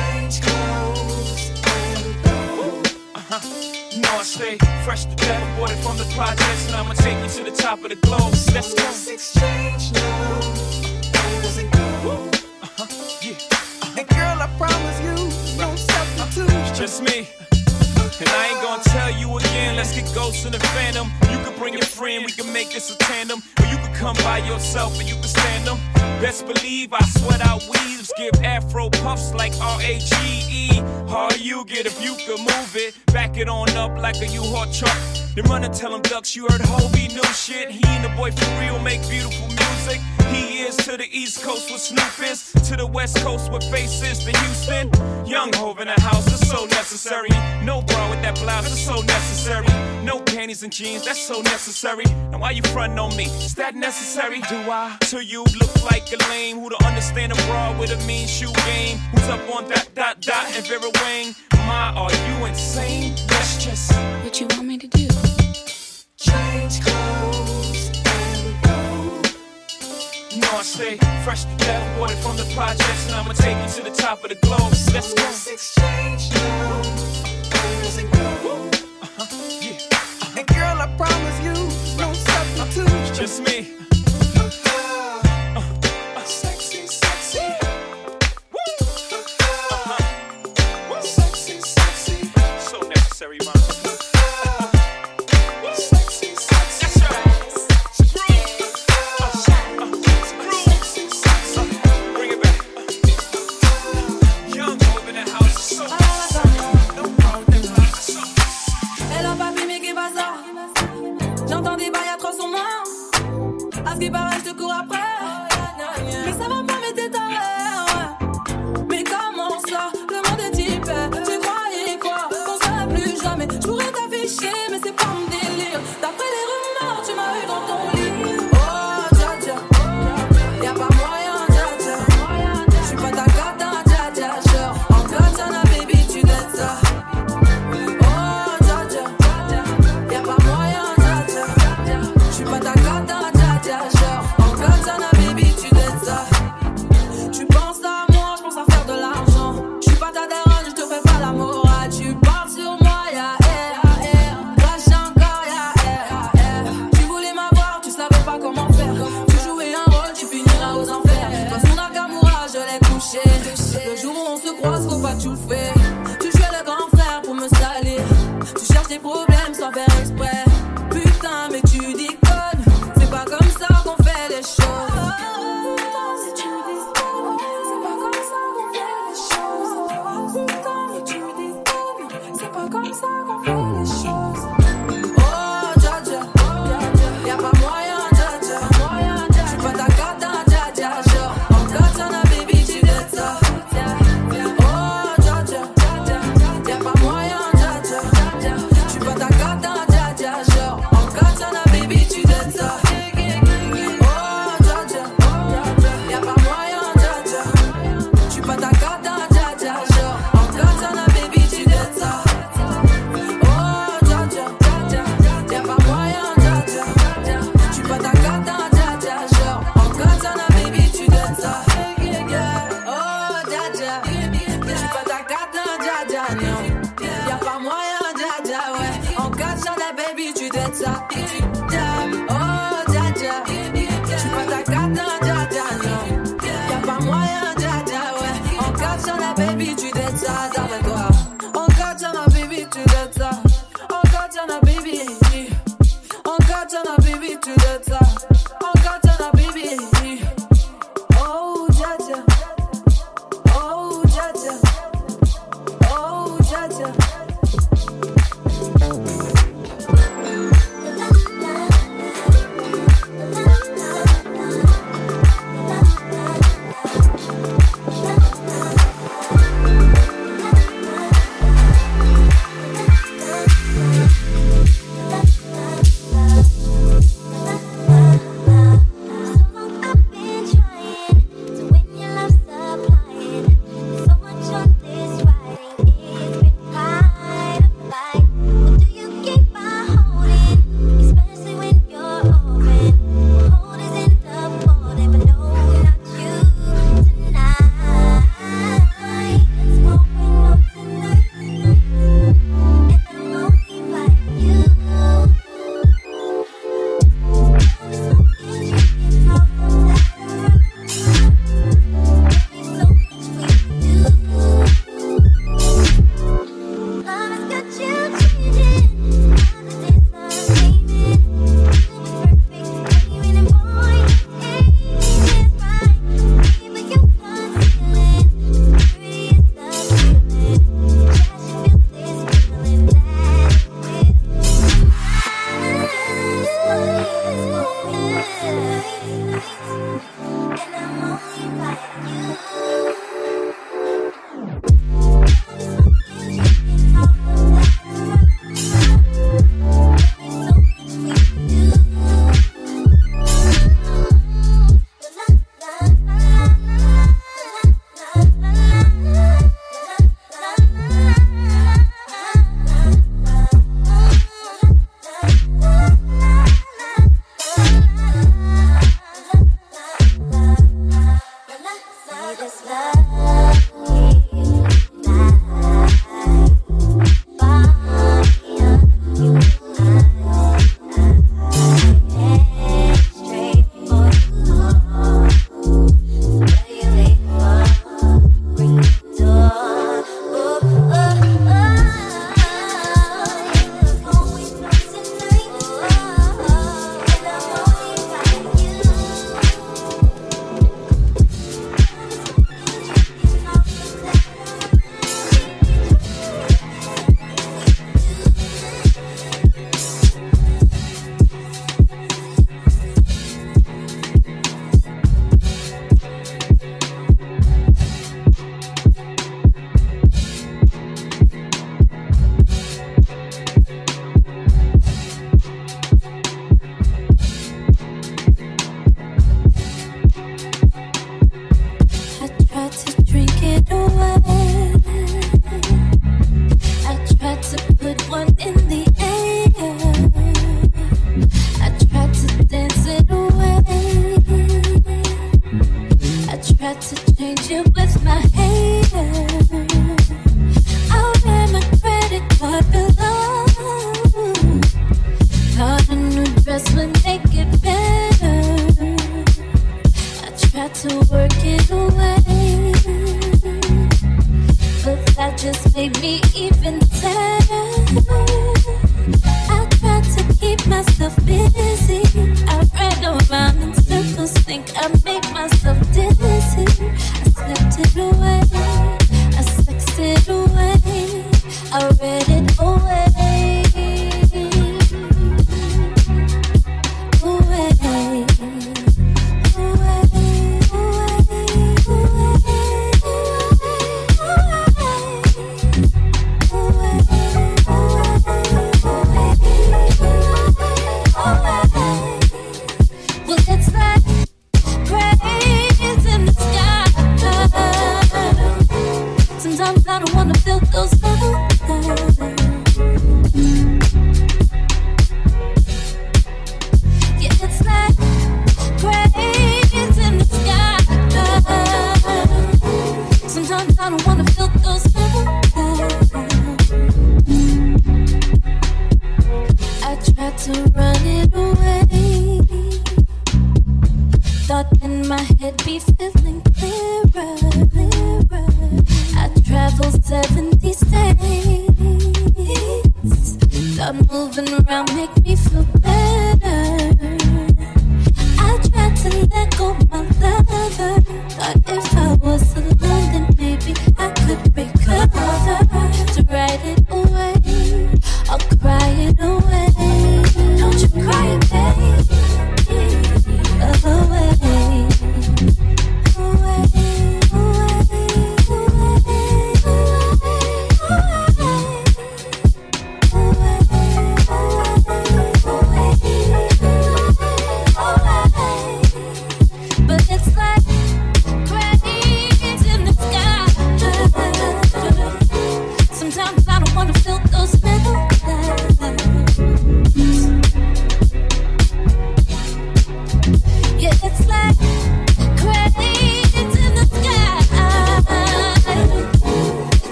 Kofi knew shit. He and the boy for real make beautiful music. He is to the East Coast with Snoop is, to the West Coast with Faces, to Houston. Young hov in the house is so necessary. No bra with that blouse is so necessary. No panties and jeans, that's so necessary. Now why you frontin' on me? Is that necessary? Do I? To you look like a lame who don't understand a bra with a mean shoe game. Who's up on that dot dot and Vera Wang? My, are you insane? That's just what you want me to do change clothes and go. No, I stay fresh to death, water from the projects, and I'ma take you to the top of the globe. Let's go. Let's exchange clothes, and go. Uh-huh. Yeah. Uh-huh. And girl, I promise you, no substitute. Just me.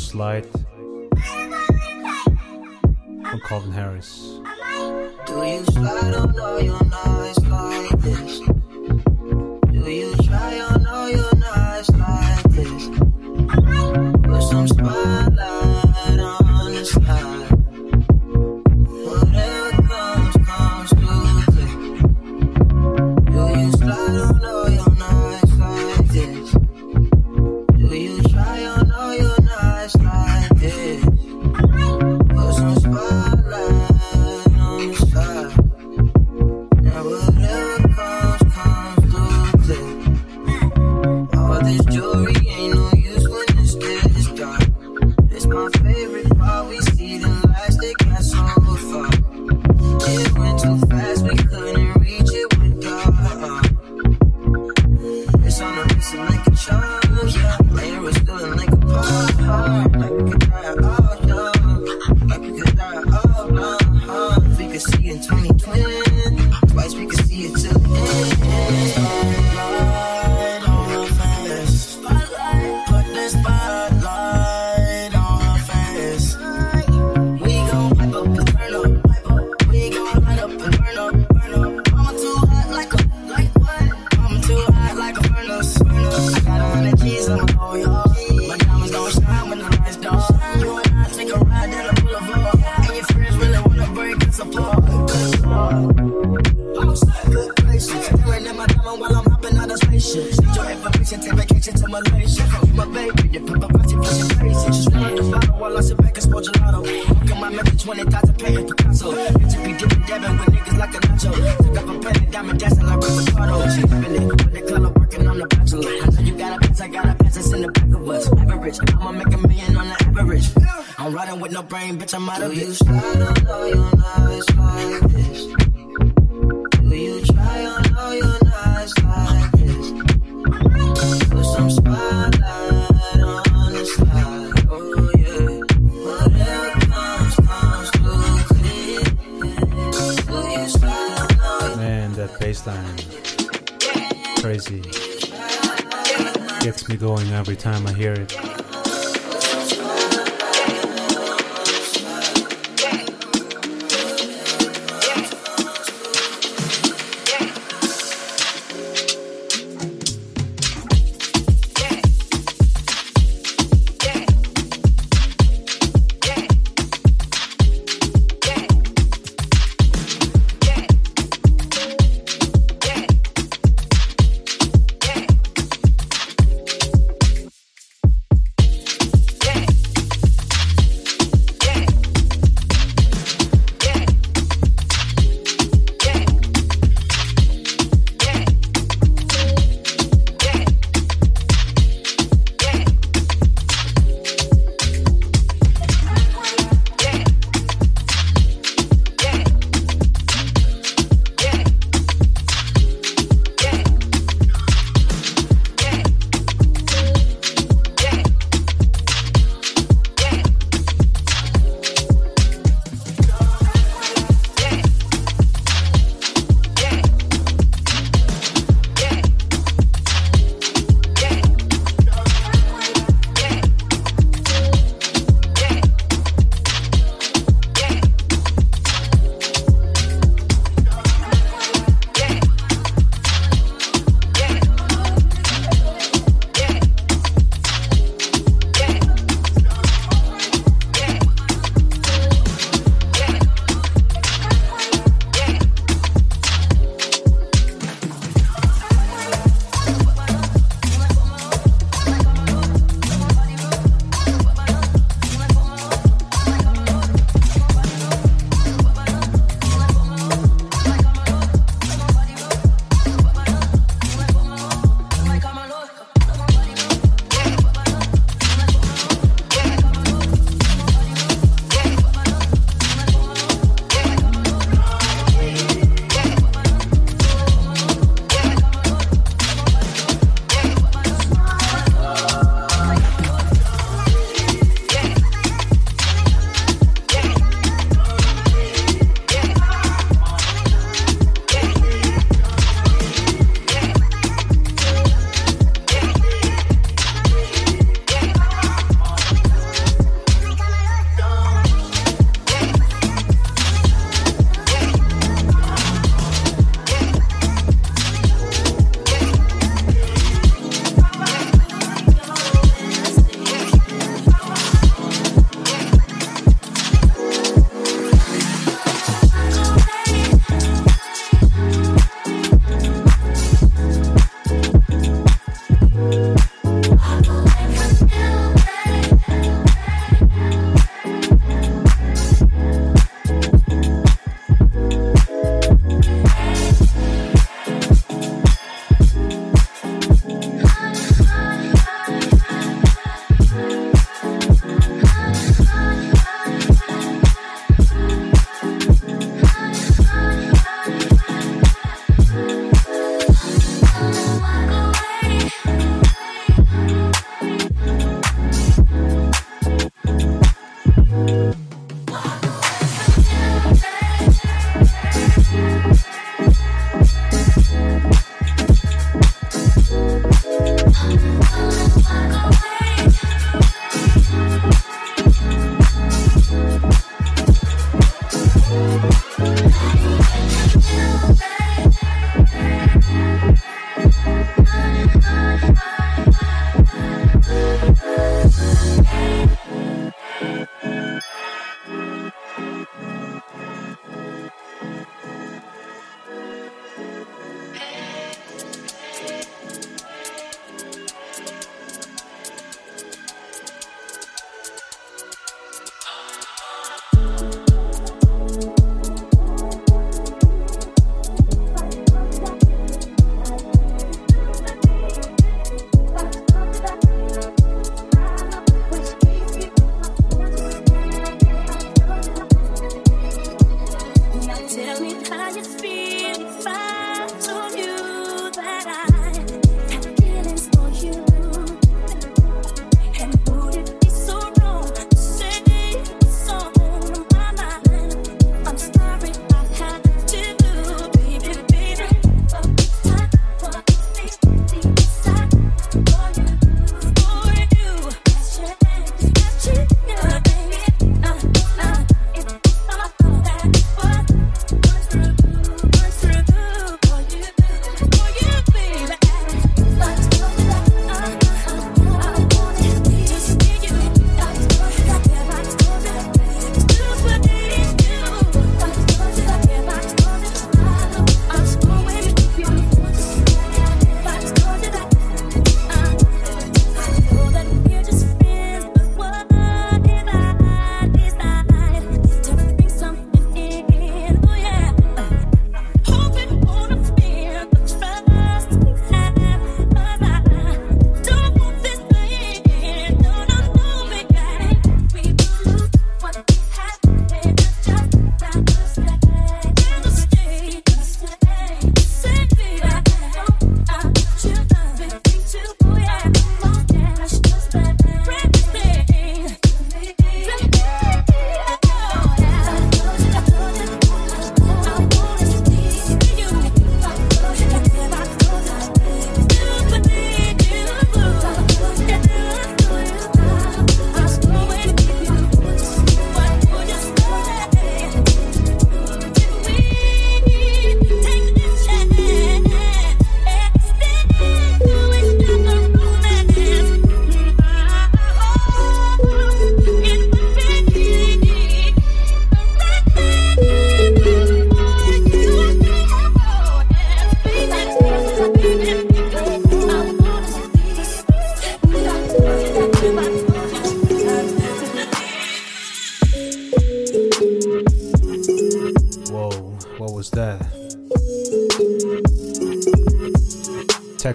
Slide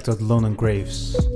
Tech London Graves.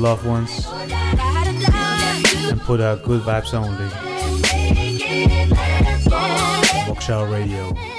Loved ones and put out good vibes only. Moksha Radio.